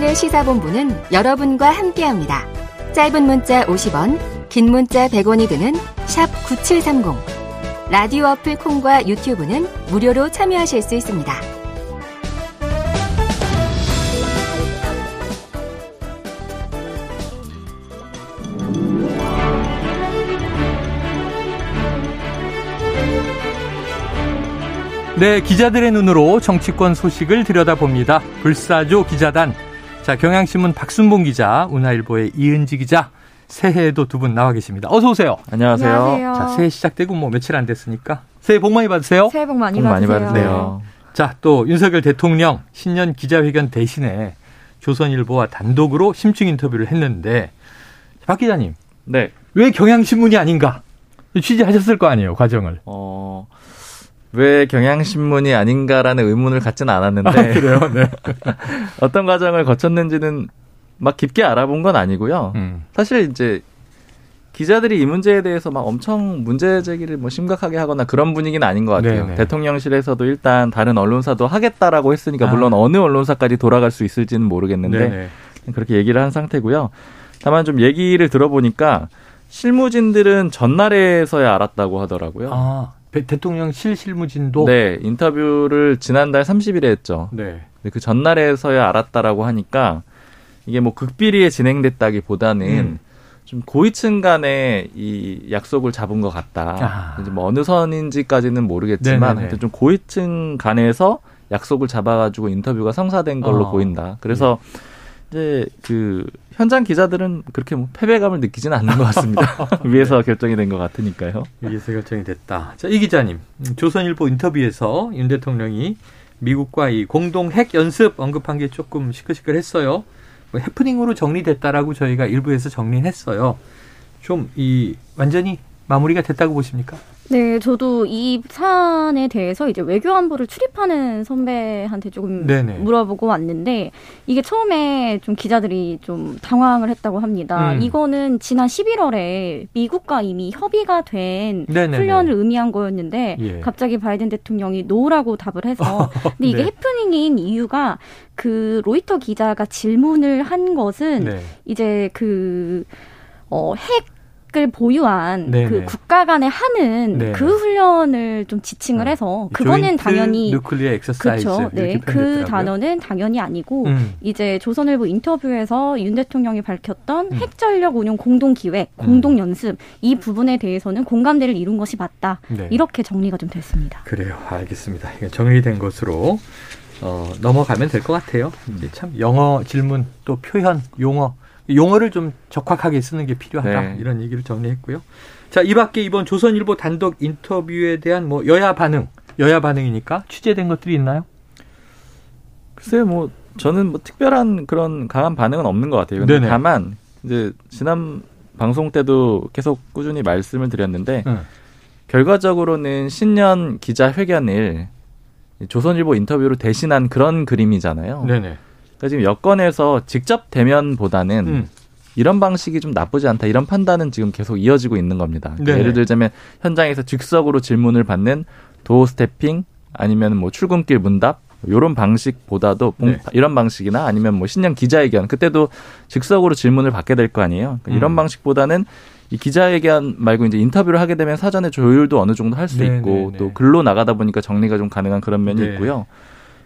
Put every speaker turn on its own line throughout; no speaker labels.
최영일의 시사본부는 여러분과 함께합니다. 짧은 문자 50원, 긴 문자 100원이 드는 샵 9730. 라디오 어플 콩과 유튜브는 무료로 참여하실 수 있습니다.
네, 기자들의 눈으로 정치권 소식을 들여다봅니다. 불사조 기자단. 자, 경향신문 박순봉 기자, 운하일보의 이은지 기자, 새해에도 두 분 나와 계십니다. 어서 오세요.
안녕하세요. 안녕하세요.
자, 새해 시작되고 뭐 며칠 안 됐으니까 새해 복 많이 받으세요.
새해 복 많이, 복 많이 받으세요.
네. 자, 또 윤석열 대통령 신년 기자회견 대신에 조선일보와 단독으로 심층 인터뷰를 했는데 박 기자님.
네.
왜 경향신문이 아닌가? 취재하셨을 거 아니에요, 과정을. 어.
왜 경향신문이 아닌가라는 의문을 갖지는 않았는데. 아,
그래요? 네.
어떤 과정을 거쳤는지는 막 깊게 알아본 건 아니고요. 음. 사실 이제 기자들이 이 문제에 대해서 막 엄청 문제 제기를 뭐 심각하게 하거나 그런 분위기는 아닌 것 같아요. 네네. 대통령실에서도 일단 다른 언론사도 하겠다라고 했으니까 아. 물론 어느 언론사까지 돌아갈 수 있을지는 모르겠는데 네네. 그렇게 얘기를 한 상태고요. 다만 좀 얘기를 들어보니까 실무진들은 전날에서야 알았다고 하더라고요.
아. 대통령실 실무진도
네 인터뷰를 지난달 30일에 했죠. 네. 그 전날에서야 알았다라고 하니까 이게 뭐 극비리에 진행됐다기보다는 음. 좀 고위층 간의 이 약속을 잡은 것 같다. 아. 이제 뭐 어느 선인지까지는 모르겠지만 하여튼 좀 고위층 간에서 약속을 잡아가지고 인터뷰가 성사된 걸로 어. 보인다. 그래서 예. 이제 그 현장 기자들은 그렇게 뭐 패배감을 느끼지는 않는 것 같습니다. 위에서 네. 결정이 된 것 같으니까요.
위에서 결정이 됐다. 자, 이 기자님, 조선일보 인터뷰에서 윤 대통령이 미국과 이 공동 핵 연습 언급한 게 조금 시끌시끌했어요. 뭐 해프닝으로 정리됐다라고 저희가 일부에서 정리했어요. 좀 이 완전히 마무리가 됐다고 보십니까?
네, 저도 이 사안에 대해서 이제 외교안보를 출입하는 선배한테 조금 네네. 물어보고 왔는데 이게 처음에 좀 기자들이 좀 당황을 했다고 합니다. 음. 이거는 지난 11월에 미국과 이미 협의가 된 네네네. 훈련을 의미한 거였는데 예. 갑자기 바이든 대통령이 no라고 답을 해서 근데 이게 네. 해프닝인 이유가 그 로이터 기자가 질문을 한 것은 네. 이제 그 어, 핵 을 보유한 네네. 그 국가 간에 하는 네네. 그 훈련을 좀 지칭을 어. 해서 그거는 당연히
nuclear exercise 그렇죠.
네, 그 단어는 당연히 아니고 음. 이제 조선일보 인터뷰에서 윤 대통령이 밝혔던 음. 핵전력 운용 공동 기획, 음. 공동 연습 이 부분에 대해서는 공감대를 이룬 것이 맞다. 네. 이렇게 정리가 좀 됐습니다.
그래요. 알겠습니다. 정리된 것으로 어, 넘어가면 될 것 같아요. 참 영어 질문 또 표현 용어 용어를 좀 적확하게 쓰는 게 필요하다 네. 이런 얘기를 정리했고요. 자, 이 밖에 이번 조선일보 단독 인터뷰에 대한 뭐 여야 반응, 여야 반응이니까 취재된 것들이 있나요?
글쎄요, 뭐 저는 뭐 특별한 그런 강한 반응은 없는 것 같아요. 근데 다만 이제 지난 방송 때도 계속 꾸준히 말씀을 드렸는데 음. 결과적으로는 신년 기자 회견을 조선일보 인터뷰로 대신한 그런 그림이잖아요. 네네. 그러니까 지금 여권에서 직접 대면보다는 음. 이런 방식이 좀 나쁘지 않다 이런 판단은 지금 계속 이어지고 있는 겁니다. 그러니까 예를 들자면 현장에서 즉석으로 질문을 받는 도어 스태핑 아니면 뭐 출근길 문답 이런 방식보다도 네. 이런 방식이나 아니면 뭐 신년 기자회견 그때도 즉석으로 질문을 받게 될 거 아니에요. 그러니까 음. 이런 방식보다는 이 기자회견 말고 이제 인터뷰를 하게 되면 사전에 조율도 어느 정도 할 수 있고 또 글로 나가다 보니까 정리가 좀 가능한 그런 면이 네. 있고요.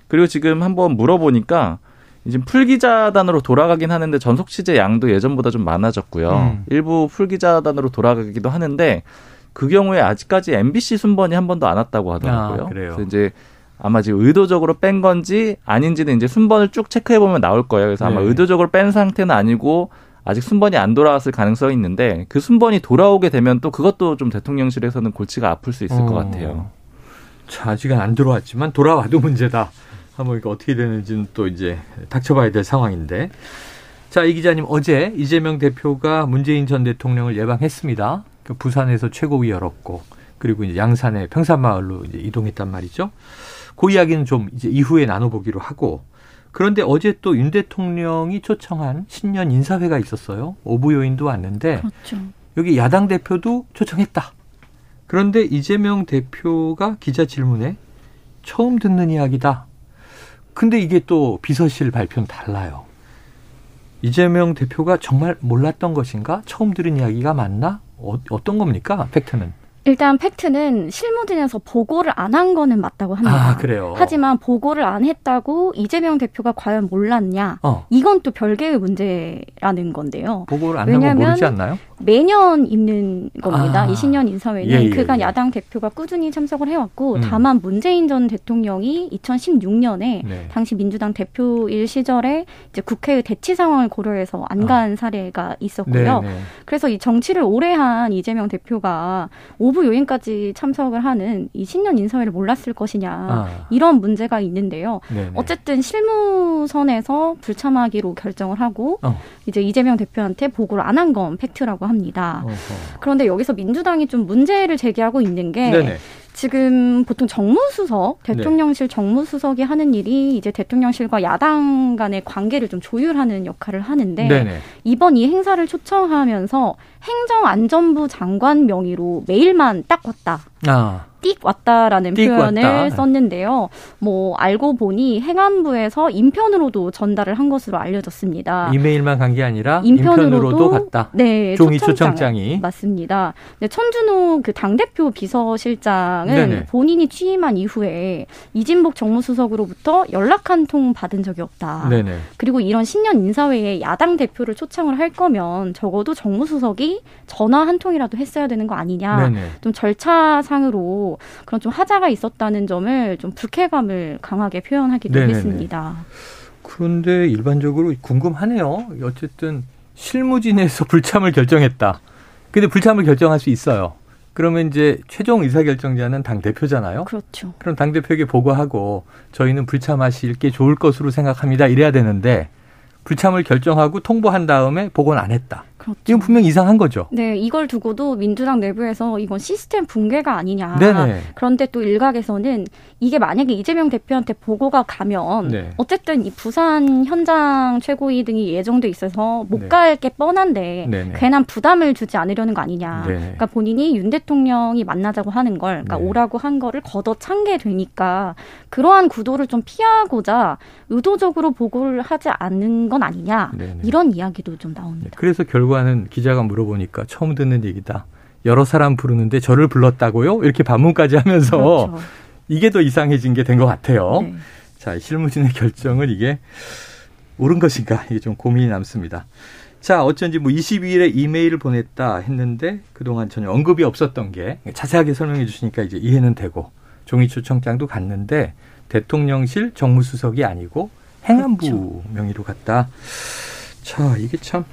그리고 지금 한번 물어보니까 이제 풀기자단으로 돌아가긴 하는데 전속 취재 양도 예전보다 좀 많아졌고요. 음. 일부 풀기자단으로 돌아가기도 하는데 그 경우에 아직까지 MBC 순번이 한 번도 안 왔다고 하더라고요. 아, 그래서 이제 아마 지금 의도적으로 뺀 건지 아닌지는 이제 순번을 쭉 체크해 보면 나올 거예요. 그래서 아마 네. 의도적으로 뺀 상태는 아니고 아직 순번이 안 돌아왔을 가능성이 있는데 그 순번이 돌아오게 되면 또 그것도 좀 대통령실에서는 골치가 아플 수 있을 어. 것 같아요.
자, 아직은 안 들어왔지만 돌아와도 문제다. 한번 이거 어떻게 되는지는 또 이제 닥쳐봐야 될 상황인데. 자, 이 기자님 어제 이재명 대표가 문재인 전 대통령을 예방했습니다. 그 부산에서 최고위 열었고 그리고 이제 양산의 평산마을로 이제 이동했단 말이죠. 그 이야기는 좀 이제 이후에 나눠보기로 하고 그런데 어제 또 윤 대통령이 초청한 신년 인사회가 있었어요. 오부 요인도 왔는데 그렇죠. 여기 야당 대표도 초청했다. 그런데 이재명 대표가 기자 질문에 처음 듣는 이야기다. 근데 이게 또 비서실 발표는 달라요. 이재명 대표가 정말 몰랐던 것인가? 처음 들은 이야기가 맞나? 어, 어떤 겁니까? 팩트는?
일단 팩트는 실무진에서 보고를 안 한 거는 맞다고 합니다.
아, 그래요.
하지만 보고를 안 했다고 이재명 대표가 과연 몰랐냐? 어. 이건 또 별개의 문제라는 건데요.
보고를 안 하고 모르지 않나요?
매년 있는 겁니다. 아. 이 신년 인사회는 예, 예, 그간 예. 야당 대표가 꾸준히 참석을 해왔고 음. 다만 문재인 전 대통령이 2016년에 네. 당시 민주당 대표일 시절에 이제 국회의 대치 상황을 고려해서 안간 아. 사례가 있었고요. 네, 네. 그래서 이 정치를 오래 한 이재명 대표가 오부 요인까지 참석을 하는 이 신년 인사회를 몰랐을 것이냐 아. 이런 문제가 있는데요. 네네. 어쨌든 실무선에서 불참하기로 결정을 하고 어. 이제 이재명 대표한테 보고를 안 한 건 팩트라고 합니다. 어허. 그런데 여기서 민주당이 좀 문제를 제기하고 있는 게 네네. 지금 보통 정무수석, 네. 대통령실 네. 정무수석이 하는 일이 이제 대통령실과 야당 간의 관계를 좀 조율하는 역할을 하는데 네네. 이번 이 행사를 초청하면서 행정안전부 장관 명의로 메일만 딱 왔다. 아. 띡 왔다라는 띡 표현을 왔다. 썼는데요. 뭐 알고 보니 행안부에서 인편으로도 전달을 한 것으로 알려졌습니다.
이메일만 간 게 아니라 인편으로도, 인편으로도 갔다.
네,
종이 초청장 이
맞습니다. 네, 천준우 그당 대표 비서실장은 네네. 본인이 취임한 이후에 이진복 정무수석으로부터 연락 한 통 받은 적이 없다. 네네. 그리고 이런 신년 인사회에 야당 대표를 초청을 할 거면 적어도 정무수석이 전화 한 통이라도 했어야 되는 거 아니냐. 네네. 좀 절차상 으로 그런 좀 하자가 있었다는 점을 좀 불쾌감을 강하게 표현하기도 네네네. 했습니다.
그런데 일반적으로 궁금하네요. 어쨌든 실무진에서 불참을 결정했다. 근데 불참을 결정할 수 있어요. 그러면 이제 최종 의사결정자는 당 대표잖아요.
그렇죠.
그럼 당 대표에게 보고하고 저희는 불참하실 게 좋을 것으로 생각합니다. 이래야 되는데 불참을 결정하고 통보한 다음에 보고는 안 했다. 그렇죠. 이건 분명 이상한 거죠.
네, 이걸 두고도 민주당 내부에서 이건 시스템 붕괴가 아니냐. 네네. 그런데 또 일각에서는 이게 만약에 이재명 대표한테 보고가 가면 네. 어쨌든 이 부산 현장 최고위 등이 예정돼 있어서 못 갈게 네. 뻔한데 네네. 괜한 부담을 주지 않으려는 거 아니냐. 네. 그러니까 본인이 윤 대통령이 만나자고 하는 걸, 그러니까 네. 오라고 한 거를 걷어찬 게 되니까 그러한 구도를 좀 피하고자 의도적으로 보고를 하지 않는 건 아니냐. 네네. 이런 이야기도 좀 나옵니다.
네, 그래서 결국 결과는 기자가 물어보니까 처음 듣는 얘기다. 여러 사람 부르는데 저를 불렀다고요? 이렇게 반문까지 하면서 그렇죠. 이게 더 이상해진 게 된 것 같아요. 네. 자, 실무진의 결정을 이게 옳은 것인가? 이게 좀 고민이 남습니다. 자, 어쩐지 뭐 22일에 이메일을 보냈다 했는데 그동안 전혀 언급이 없었던 게 자세하게 설명해 주시니까 이제 이해는 되고 종이 초청장도 갔는데 대통령실 정무수석이 아니고 행안부 그렇죠. 명의로 갔다. 자, 이게 참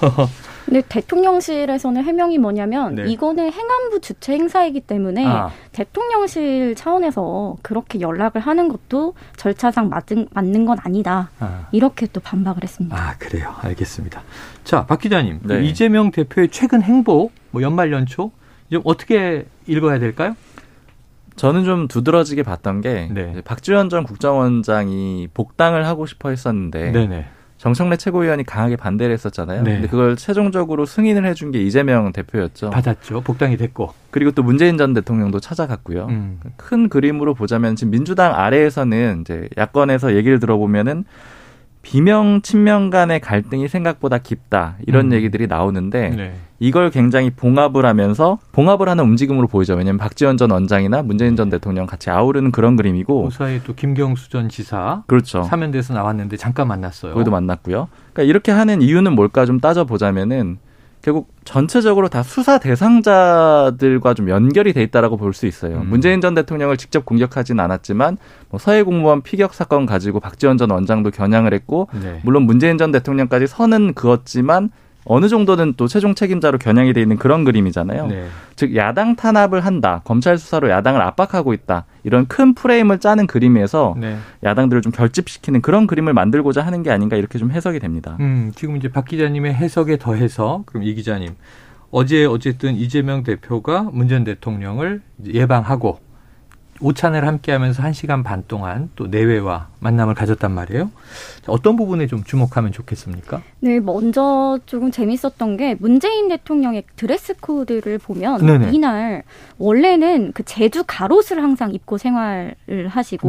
근데 대통령실에서는 해명이 뭐냐면 네. 이거는 행안부 주최 행사이기 때문에 아. 대통령실 차원에서 그렇게 연락을 하는 것도 절차상 맞은, 맞는 건 아니다. 아. 이렇게 또 반박을 했습니다.
아 그래요. 알겠습니다. 자, 박 기자님, 그 네. 이재명 대표의 최근 행보, 뭐 연말 연초 좀 어떻게 읽어야 될까요?
저는 좀 두드러지게 봤던 게 네. 박지원 전 국정원장이 복당을 하고 싶어 했었는데 네네. 정청래 최고위원이 강하게 반대를 했었잖아요. 네. 근데 그걸 최종적으로 승인을 해준 게 이재명 대표였죠.
받았죠. 복당이 됐고.
그리고 또 문재인 전 대통령도 찾아갔고요. 음. 큰 그림으로 보자면 지금 민주당 아래에서는 이제 야권에서 얘기를 들어보면은 비명 친명 간의 갈등이 생각보다 깊다 이런 음. 얘기들이 나오는데 네. 이걸 굉장히 봉합을 하면서 봉합을 하는 움직임으로 보이죠. 왜냐하면 박지원 전 원장이나 문재인 전 대통령 같이 아우르는 그런 그림이고
그 사이에 또 김경수 전 지사
그렇죠.
사면대에서 나왔는데 잠깐 만났어요.
거기도 만났고요. 그러니까 이렇게 하는 이유는 뭘까 좀 따져 보자면은 결국 전체적으로 다 수사 대상자들과 좀 연결이 돼 있다라고 볼 수 있어요. 음. 문재인 전 대통령을 직접 공격하진 않았지만 뭐 서해 공무원 피격 사건 가지고 박지원 전 원장도 겨냥을 했고 네. 물론 문재인 전 대통령까지 선은 그었지만 어느 정도는 또 최종 책임자로 겨냥이 돼 있는 그런 그림이잖아요. 네. 즉 야당 탄압을 한다, 검찰 수사로 야당을 압박하고 있다 이런 큰 프레임을 짜는 그림에서 네. 야당들을 좀 결집시키는 그런 그림을 만들고자 하는 게 아닌가 이렇게 좀 해석이 됩니다.
음, 지금 이제 박 기자님의 해석에 더해서 그럼 이 기자님 어제 어쨌든 이재명 대표가 문재인 대통령을 예방하고 오찬을 함께하면서 1시간 반 동안 또 내외와 만남을 가졌단 말이에요. 어떤 부분에 좀 주목하면 좋겠습니까?
네, 먼저 조금 재밌었던 게 문재인 대통령의 드레스 코드를 보면 네네. 이날 원래는 그 제주 가롯을 항상 입고 생활을 하시고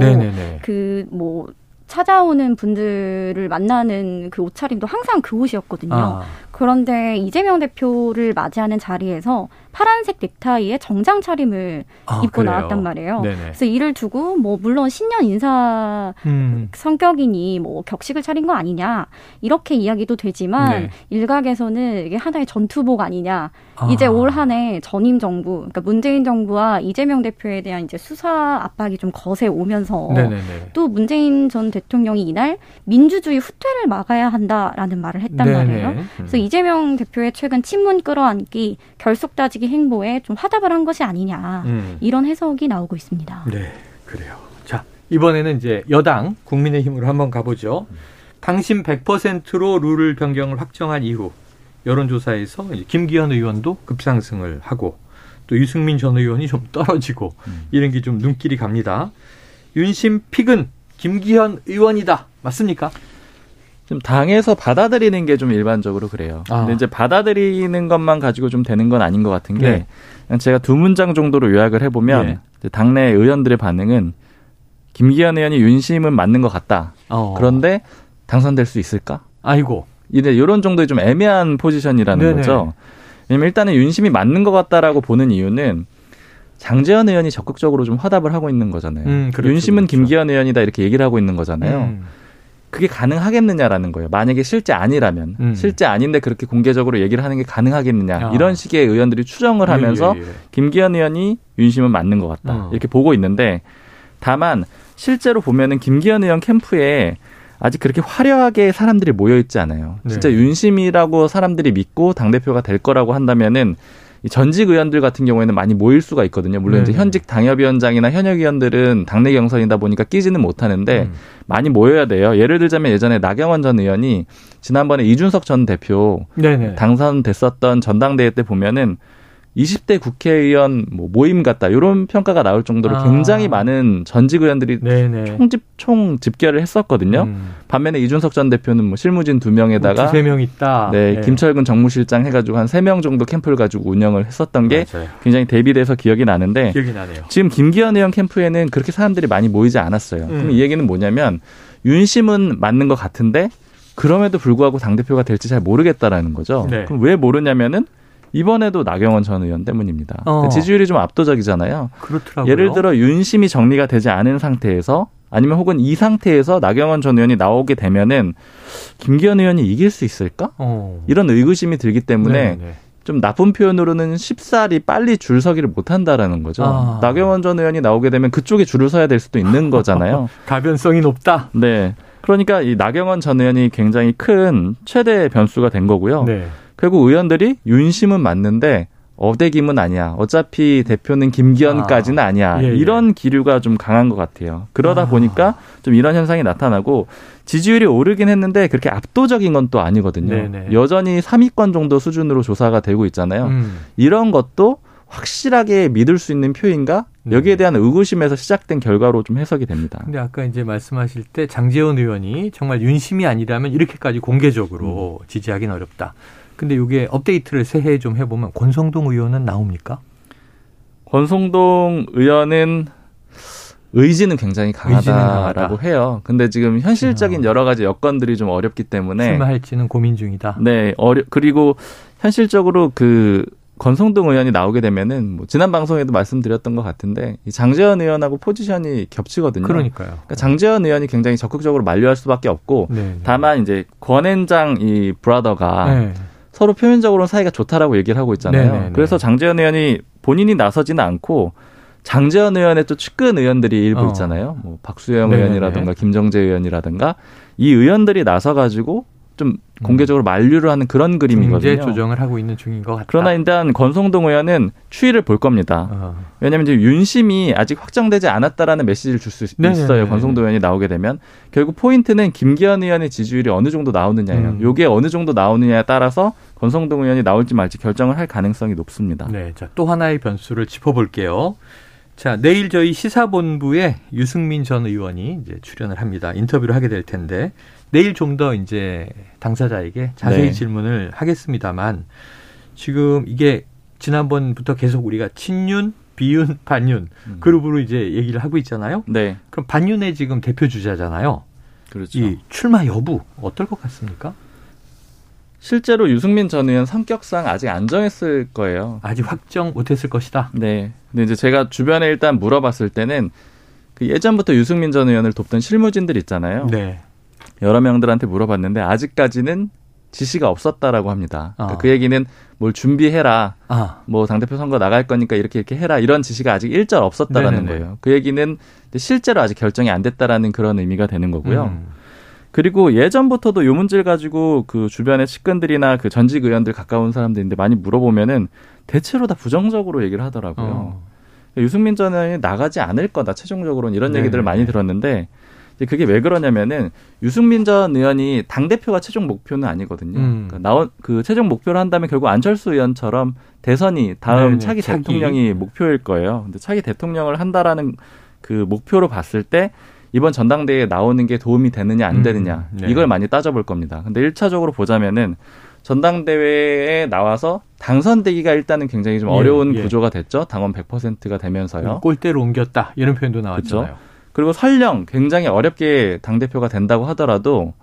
그 뭐 찾아오는 분들을 만나는 그 옷차림도 항상 그 옷이었거든요. 아. 그런데 이재명 대표를 맞이하는 자리에서 파란색 넥타이에 정장 차림을 아, 입고 그래요? 나왔단 말이에요. 네네. 그래서 이를 두고 뭐 물론 신년 인사 음. 성격이니 뭐 격식을 차린 거 아니냐 이렇게 이야기도 되지만 네. 일각에서는 이게 하나의 전투복 아니냐 아. 이제 올 한 해 전임 정부 그러니까 문재인 정부와 이재명 대표에 대한 이제 수사 압박이 좀 거세 오면서 네네네. 또 문재인 전 대 통령이 이날 민주주의 후퇴를 막아야 한다라는 말을 했단 네네. 말이에요. 그래서 음. 이재명 대표의 최근 친문 끌어안기 결속 따지기 행보에 좀 화답을 한 것이 아니냐 음. 이런 해석이 나오고 있습니다.
네, 그래요. 자 이번에는 이제 여당 국민의힘으로 한번 가보죠. 당신 100%로 룰을 변경을 확정한 이후 여론조사에서 김기현 의원도 급상승을 하고 또 유승민 전 의원이 좀 떨어지고 음. 이런 게 좀 눈길이 갑니다. 윤심 픽은 김기현 의원이다. 맞습니까?
좀 당에서 받아들이는 게 좀 일반적으로 그래요. 아. 근데 이제 받아들이는 것만 가지고 좀 되는 건 아닌 것 같은 게 네. 제가 두 문장 정도로 요약을 해보면 네. 당내 의원들의 반응은 김기현 의원이 윤심은 맞는 것 같다. 어. 그런데 당선될 수 있을까?
아이고.
이제 이런 정도의 좀 애매한 포지션이라는 네네. 거죠. 왜냐면 일단은 윤심이 맞는 것 같다라고 보는 이유는 장재현 의원이 적극적으로 좀 화답을 하고 있는 거잖아요. 음, 그렇죠, 윤심은 그렇죠. 김기현 의원이다 이렇게 얘기를 하고 있는 거잖아요. 음. 그게 가능하겠느냐라는 거예요. 만약에 실제 아니라면 음. 실제 아닌데 그렇게 공개적으로 얘기를 하는 게 가능하겠느냐 아. 이런 식의 의원들이 추정을 예, 하면서 예, 예, 예. 김기현 의원이 윤심은 맞는 것 같다 어. 이렇게 보고 있는데 다만 실제로 보면은 김기현 의원 캠프에 아직 그렇게 화려하게 사람들이 모여 있지 않아요. 네. 진짜 윤심이라고 사람들이 믿고 당 대표가 될 거라고 한다면은 전직 의원들 같은 경우에는 많이 모일 수가 있거든요. 물론 네. 이제 현직 당협위원장이나 현역 의원들은 당내 경선이다 보니까 끼지는 못하는데 음. 많이 모여야 돼요. 예를 들자면 예전에 나경원 전 의원이 지난번에 이준석 전 대표 네네. 당선됐었던 전당대회 때 보면은 20대 국회의원 뭐 모임 같다 이런 평가가 나올 정도로 아. 굉장히 많은 전직 의원들이 총집 총 집결을 했었거든요. 음. 반면에 이준석 전 대표는 뭐 실무진 두 명에다가
뭐 두명 있다.
네, 네, 김철근 정무실장 해가지고 한 세 명 정도 캠프를 가지고 운영을 했었던 게 맞아요. 굉장히 대비돼서 기억이 나는데
기억이 나네요.
지금 김기현 의원 캠프에는 그렇게 사람들이 많이 모이지 않았어요. 음. 그럼 이 얘기는 뭐냐면 윤심은 맞는 것 같은데 그럼에도 불구하고 당 대표가 될지 잘 모르겠다라는 거죠. 네. 그럼 왜 모르냐면은 이번에도 나경원 전 의원 때문입니다. 어. 지지율이 좀 압도적이잖아요.
그렇더라고요.
예를 들어 윤심이 정리가 되지 않은 상태에서 아니면 혹은 이 상태에서 나경원 전 의원이 나오게 되면은 김기현 의원이 이길 수 있을까? 어. 이런 의구심이 들기 때문에 네네. 네. 좀 나쁜 표현으로는 쉽사리 빨리 줄 서기를 못 한다라는 거죠. 아. 나경원 전 의원이 나오게 되면 그쪽에 줄을 서야 될 수도 있는 거잖아요.
가변성이 높다.
네. 그러니까 이 나경원 전 의원이 굉장히 큰 최대 변수가 된 거고요. 네. 결국 의원들이 윤심은 맞는데 어대김은 아니야. 어차피 대표는 김기현까지는 아, 니야 예, 예. 이런 기류가 좀 강한 것 같아요. 그러다 아. 보니까 좀 이런 현상이 나타나고 지지율이 오르긴 했는데 그렇게 압도적인 건 또 아니거든요. 네네. 여전히 3위권 정도 수준으로 조사가 되고 있잖아요. 음. 이런 것도 확실하게 믿을 수 있는 표인가? 여기에 네. 대한 의구심에서 시작된 결과로 좀 해석이 됩니다.
근데 아까 이제 말씀하실 때 장재원 의원이 정말 윤심이 아니라면 이렇게까지 공개적으로 음. 지지하기는 어렵다. 근데 이게 업데이트를 새해 좀 해보면 권성동 의원은 나옵니까?
권성동 의원은 의지는 굉장히 강하다라고 의지는 해요. 근데 지금 현실적인 아. 여러 가지 여건들이 좀 어렵기 때문에
출마할지는 고민 중이다.
네, 어려 그리고 현실적으로 그 권성동 의원이 나오게 되면은 뭐 지난 방송에도 말씀드렸던 것 같은데 이 장재현 의원하고 포지션이 겹치거든요.
그러니까요.
그러니까 장재현 의원이 굉장히 적극적으로 만류할 수밖에 없고 네, 네. 다만 이제 권앤장 이 브라더가 네. 서로 표면적으로는 사이가 좋다라고 얘기를 하고 있잖아요. 네네네. 네, 네. 그래서 장재현 의원이 본인이 나서지는 않고 장재현 의원의 또 측근 의원들이 일부 어. 있잖아요. 뭐 박수영 네네네. 의원이라든가 김정재 의원이라든가 이 의원들이 나서 가지고 좀 공개적으로 만류를 하는 그런 그림이거든요.
이제 조정을 하고 있는 중인 것 같다.
그러나 일단 권성동 의원은 추이를 볼 겁니다. 어. 왜냐하면 이제 윤심이 아직 확정되지 않았다라는 메시지를 줄 수 있어요. 권성동 의원이 나오게 되면 결국 포인트는 김기현 의원의 지지율이 어느 정도 나오느냐예요. 음. 요게 어느 정도 나오느냐에 따라서 권성동 의원이 나올지 말지 결정을 할 가능성이 높습니다.
네, 자 또 하나의 변수를 짚어볼게요. 자, 내일 저희 시사본부에 유승민 전 의원이 이제 출연을 합니다. 인터뷰를 하게 될 텐데 내일 좀 더 이제 당사자에게 자세히 네. 질문을 하겠습니다만 지금 이게 지난번부터 계속 우리가 친윤, 비윤, 반윤 음. 그룹으로 이제 얘기를 하고 있잖아요. 네. 그럼 반윤의 지금 대표 주자잖아요. 그렇죠. 이 출마 여부 어떨 것 같습니까?
실제로 유승민 전 의원 성격상 아직 안 정했을 거예요.
아직 확정 못했을 것이다.
네. 근데 이제 제가 주변에 일단 물어봤을 때는 그 예전부터 유승민 전 의원을 돕던 실무진들 있잖아요. 네. 여러 명들한테 물어봤는데 아직까지는 지시가 없었다라고 합니다. 그러니까 어. 그 얘기는 뭘 준비해라. 어. 뭐 당대표 선거 나갈 거니까 이렇게 이렇게 해라. 이런 지시가 아직 일절 없었다라는 네네네. 거예요. 그 얘기는 실제로 아직 결정이 안 됐다라는 그런 의미가 되는 거고요. 음. 그리고 예전부터도 요 문제를 가지고 그 주변의 측근들이나 그 전직 의원들 가까운 사람들인데 많이 물어보면은 대체로 다 부정적으로 얘기를 하더라고요. 어. 유승민 전 의원이 나가지 않을 거다 최종적으로는 이런 네네. 얘기들을 많이 들었는데 그게 왜 그러냐면은 유승민 전 의원이 당 대표가 최종 목표는 아니거든요. 음. 그러니까 나온 그 최종 목표를 한다면 결국 안철수 의원처럼 대선이 다음 네네, 차기, 차기 대통령이 목표일 거예요. 근데 차기 대통령을 한다라는 그 목표로 봤을 때 이번 전당대회에 나오는 게 도움이 되느냐 안 음, 되느냐 음, 네. 이걸 많이 따져볼 겁니다. 근데 일차적으로 보자면은 전당대회에 나와서 당선되기가 일단은 굉장히 좀 예, 어려운 예. 구조가 됐죠. 당원 100%가 되면서요.
꼴대로 옮겼다 이런 표현도 나왔잖아요. 그렇죠?
그리고 설령 굉장히 어렵게 당 대표가 된다고 하더라도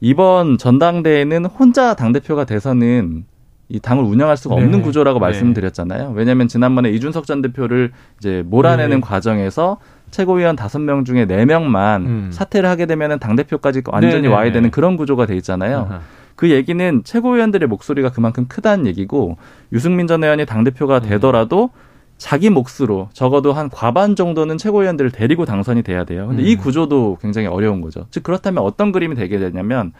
이번 전당대회는 혼자 당 대표가 돼서는 이 당을 운영할 수가 없는 네. 구조라고 네. 말씀드렸잖아요. 왜냐하면 지난번에 이준석 전 대표를 이제 몰아내는 네. 과정에서 최고위원 다섯 명 중에 네명만 음. 사퇴를 하게 되면은 당대표까지 완전히 네, 네, 와야 네. 되는 그런 구조가 돼 있잖아요. 아하. 그 얘기는 최고위원들의 목소리가 그만큼 크다는 얘기고 유승민 전 의원이 당대표가 음. 되더라도 음. 자기 몫으로 적어도 한 과반 정도는 최고위원들을 데리고 당선이 돼야 돼요. 근데 음. 이 구조도 굉장히 어려운 거죠. 즉 그렇다면 어떤 그림이 되게 되냐면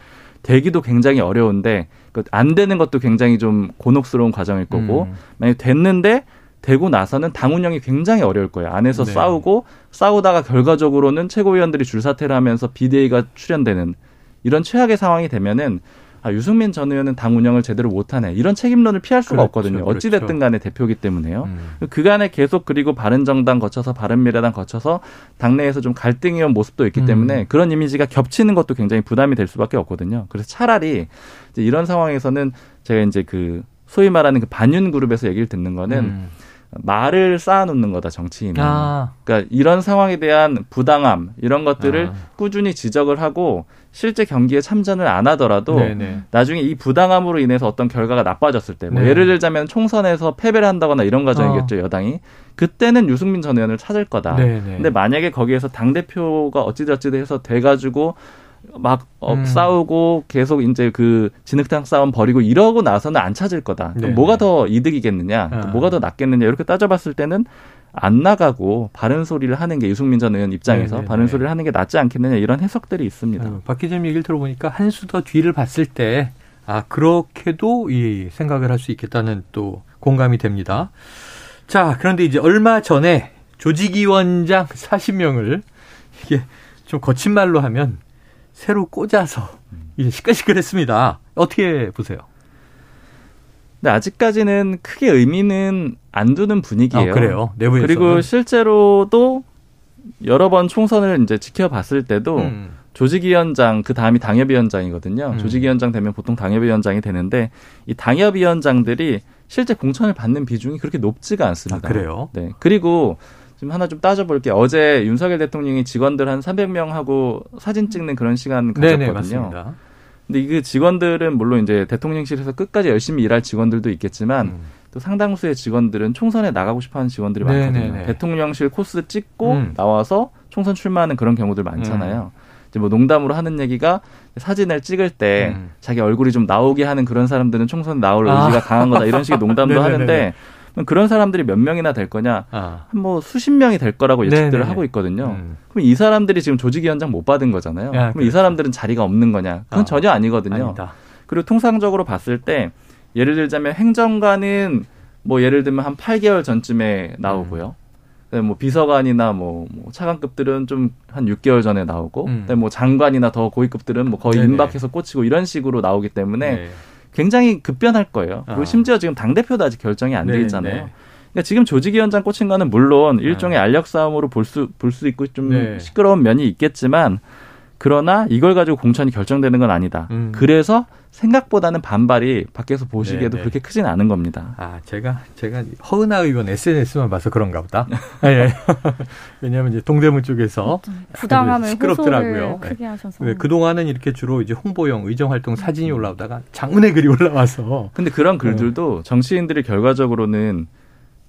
되기도 굉장히 어려운데 그안 되는 것도 굉장히 좀 곤혹스러운 과정일 거고 음. 만약 됐는데 되고 나서는 당 운영이 굉장히 어려울 거예요. 안에서 네. 싸우고 싸우다가 결과적으로는 최고위원들이 줄사퇴를 하면서 비대위가 출연되는 이런 최악의 상황이 되면은 아, 유승민 전 의원은 당 운영을 제대로 못하네 이런 책임론을 피할 수가 그렇죠, 없거든요. 어찌 됐든 그렇죠. 간에 대표기 때문에요. 음. 그간에 계속 그리고 바른정당 거쳐서 바른미래당 거쳐서 당내에서 좀 갈등이 온 모습도 있기 음. 때문에 그런 이미지가 겹치는 것도 굉장히 부담이 될 수밖에 없거든요. 그래서 차라리 이제 이런 상황에서는 제가 이제 그 소위 말하는 그 반윤 그룹에서 얘기를 듣는 거는 음. 말을 쌓아놓는 거다 정치인은. 아. 그러니까 이런 상황에 대한 부당함 이런 것들을 아. 꾸준히 지적을 하고 실제 경기에 참전을 안 하더라도 네네. 나중에 이 부당함으로 인해서 어떤 결과가 나빠졌을 때, 뭐 네. 예를 들자면 총선에서 패배를 한다거나 이런 과정이겠죠 어. 여당이 그때는 유승민 전 의원을 찾을 거다. 네네. 근데 만약에 거기에서 당 대표가 어찌저찌 해서 돼가지고 막 어, 음. 싸우고 계속 이제 그 진흙탕 싸움 벌이고 이러고 나서는 안 찾을 거다. 네. 뭐가 더 이득이겠느냐, 아. 뭐가 더 낫겠느냐 이렇게 따져봤을 때는 안 나가고 바른 소리를 하는 게 유승민 전 의원 입장에서 네네. 바른 소리를 하는 게 낫지 않겠느냐 이런 해석들이 있습니다. 어,
박 기자님 얘기를 들어보니까 한 수 더 뒤를 봤을 때 아, 그렇게도 이 생각을 할 수 있겠다는 또 공감이 됩니다. 자, 그런데 이제 얼마 전에 조직위원장 40명을 이게 좀 거친 말로 하면 새로 꽂아서 이제 시끌시끌했습니다. 어떻게 보세요?
네, 아직까지는 크게 의미는 안 두는 분위기예요.
아, 그래요. 내부에서
그리고 실제로도 여러 번 총선을 이제 지켜봤을 때도 음. 조직위원장 그 다음이 당협위원장이거든요. 음. 조직위원장 되면 보통 당협위원장이 되는데 이 당협위원장들이 실제 공천을 받는 비중이 그렇게 높지가 않습니다.
아, 그래요?
네. 그리고 지금 하나 좀 따져볼게요. 어제 윤석열 대통령이 직원들 한 300명하고 사진 찍는 그런 시간 가졌거든요. 네네, 맞습니다. 근데 이게 직원들은 물론 이제 대통령실에서 끝까지 열심히 일할 직원들도 있겠지만 음. 또 상당수의 직원들은 총선에 나가고 싶어하는 직원들이 많거든요. 네네네. 대통령실 코스 찍고 음. 나와서 총선 출마하는 그런 경우들 많잖아요. 음. 이제 뭐 농담으로 하는 얘기가 사진을 찍을 때 음. 자기 얼굴이 좀 나오게 하는 그런 사람들은 총선에 나올 아. 의지가 강한 거다 이런 식의 농담도 하는데 그런 사람들이 몇 명이나 될 거냐? 아. 한뭐 수십 명이 될 거라고 예측들을 네네. 하고 있거든요. 음. 그럼 이 사람들이 지금 조직위원장 못 받은 거잖아요. 야, 그럼 그렇죠. 이 사람들은 자리가 없는 거냐? 그건 아. 전혀 아니거든요. 아니다. 그리고 통상적으로 봤을 때 예를 들자면 행정관은 뭐 예를 들면 한 8개월 전쯤에 나오고요. 음. 뭐 비서관이나 뭐, 뭐 차관급들은 좀 한 6개월 전에 나오고, 음. 뭐 장관이나 더 고위급들은 뭐 거의 네네. 임박해서 꽂히고 이런 식으로 나오기 때문에 네. 굉장히 급변할 거예요. 그리고 아. 심지어 지금 당 대표도 아직 결정이 안 돼 있잖아요. 네, 네. 그러니까 지금 조직위원장 꽂힌 거는 물론 일종의 아. 알력 싸움으로 볼 수 볼수 있고 좀 네. 시끄러운 면이 있겠지만 그러나 이걸 가지고 공천이 결정되는 건 아니다. 음. 그래서 생각보다는 반발이 밖에서 보시기에도 네네. 네. 그렇게 크진 않은 겁니다.
아, 제가 제가 허은하 의원 SNS만 봐서 그런가 보다. 아, 예. 왜냐하면 이제 동대문 쪽에서
부당함을 시끄럽더라고요. 크게 하셔서.
네, 그 동안은 이렇게 주로 이제 홍보용 의정 활동 사진이 올라오다가 장문의 글이 올라와서.
근데 그런 글들도 정치인들이 결과적으로는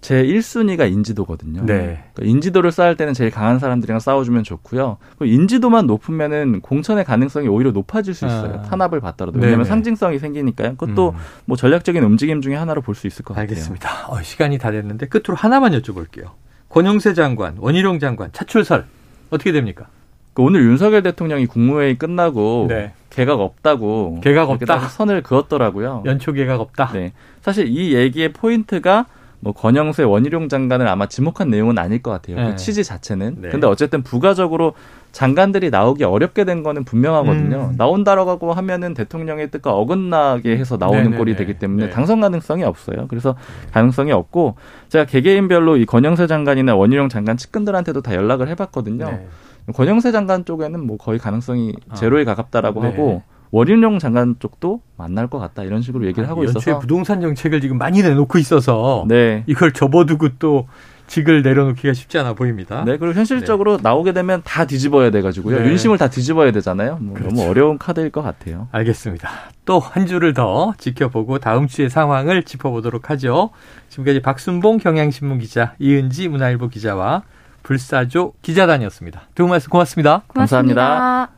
제 1순위가 인지도거든요. 네. 그러니까 인지도를 쌓을 때는 제일 강한 사람들이랑 싸워주면 좋고요. 인지도만 높으면은 공천의 가능성이 오히려 높아질 수 있어요. 아. 탄압을 받더라도. 왜냐하면 상징성이 생기니까요. 그것도 음. 뭐 전략적인 움직임 중에 하나로 볼 수 있을 것
알겠습니다.
같아요.
알겠습니다. 어, 시간이 다 됐는데 끝으로 하나만 여쭤볼게요. 권영세 장관, 원희룡 장관, 차출설 어떻게 됩니까?
그 오늘 윤석열 대통령이 국무회의 끝나고 네. 개각 없다고
개각 없다
선을 그었더라고요.
연초 개각 없다.
네. 사실 이 얘기의 포인트가 뭐 권영세 원희룡 장관을 아마 지목한 내용은 아닐 것 같아요. 그 네. 그 취지 자체는. 네. 근데 어쨌든 부가적으로 장관들이 나오기 어렵게 된 거는 분명하거든요. 음. 나온다라고 하면은 대통령의 뜻과 어긋나게 해서 나오는 네네네. 꼴이 되기 때문에 네. 당선 가능성이 없어요. 그래서 가능성이 없고 제가 개개인별로 이 권영세 장관이나 원희룡 장관 측근들한테도 다 연락을 해봤거든요. 네. 권영세 장관 쪽에는 뭐 거의 가능성이 아. 제로에 가깝다라고 아. 하고 원희룡 장관 쪽도 만날 것 같다 이런 식으로 얘기를 하고
연초에
있어서
부동산 정책을 지금 많이 내놓고 있어서 네. 이걸 접어두고 또 직을 내려놓기가 쉽지 않아 보입니다.
네, 그리고 현실적으로 네. 나오게 되면 다 뒤집어야 돼가지고요. 네. 윤심을 다 뒤집어야 되잖아요. 뭐 그렇죠. 너무 어려운 카드일 것 같아요.
알겠습니다. 또 한 주를 더 지켜보고 다음 주의 상황을 짚어보도록 하죠. 지금까지 박순봉 경향신문 기자, 이은지 문화일보 기자와 불사조 기자단이었습니다. 두 분 말씀 고맙습니다.
고맙습니다. 감사합니다.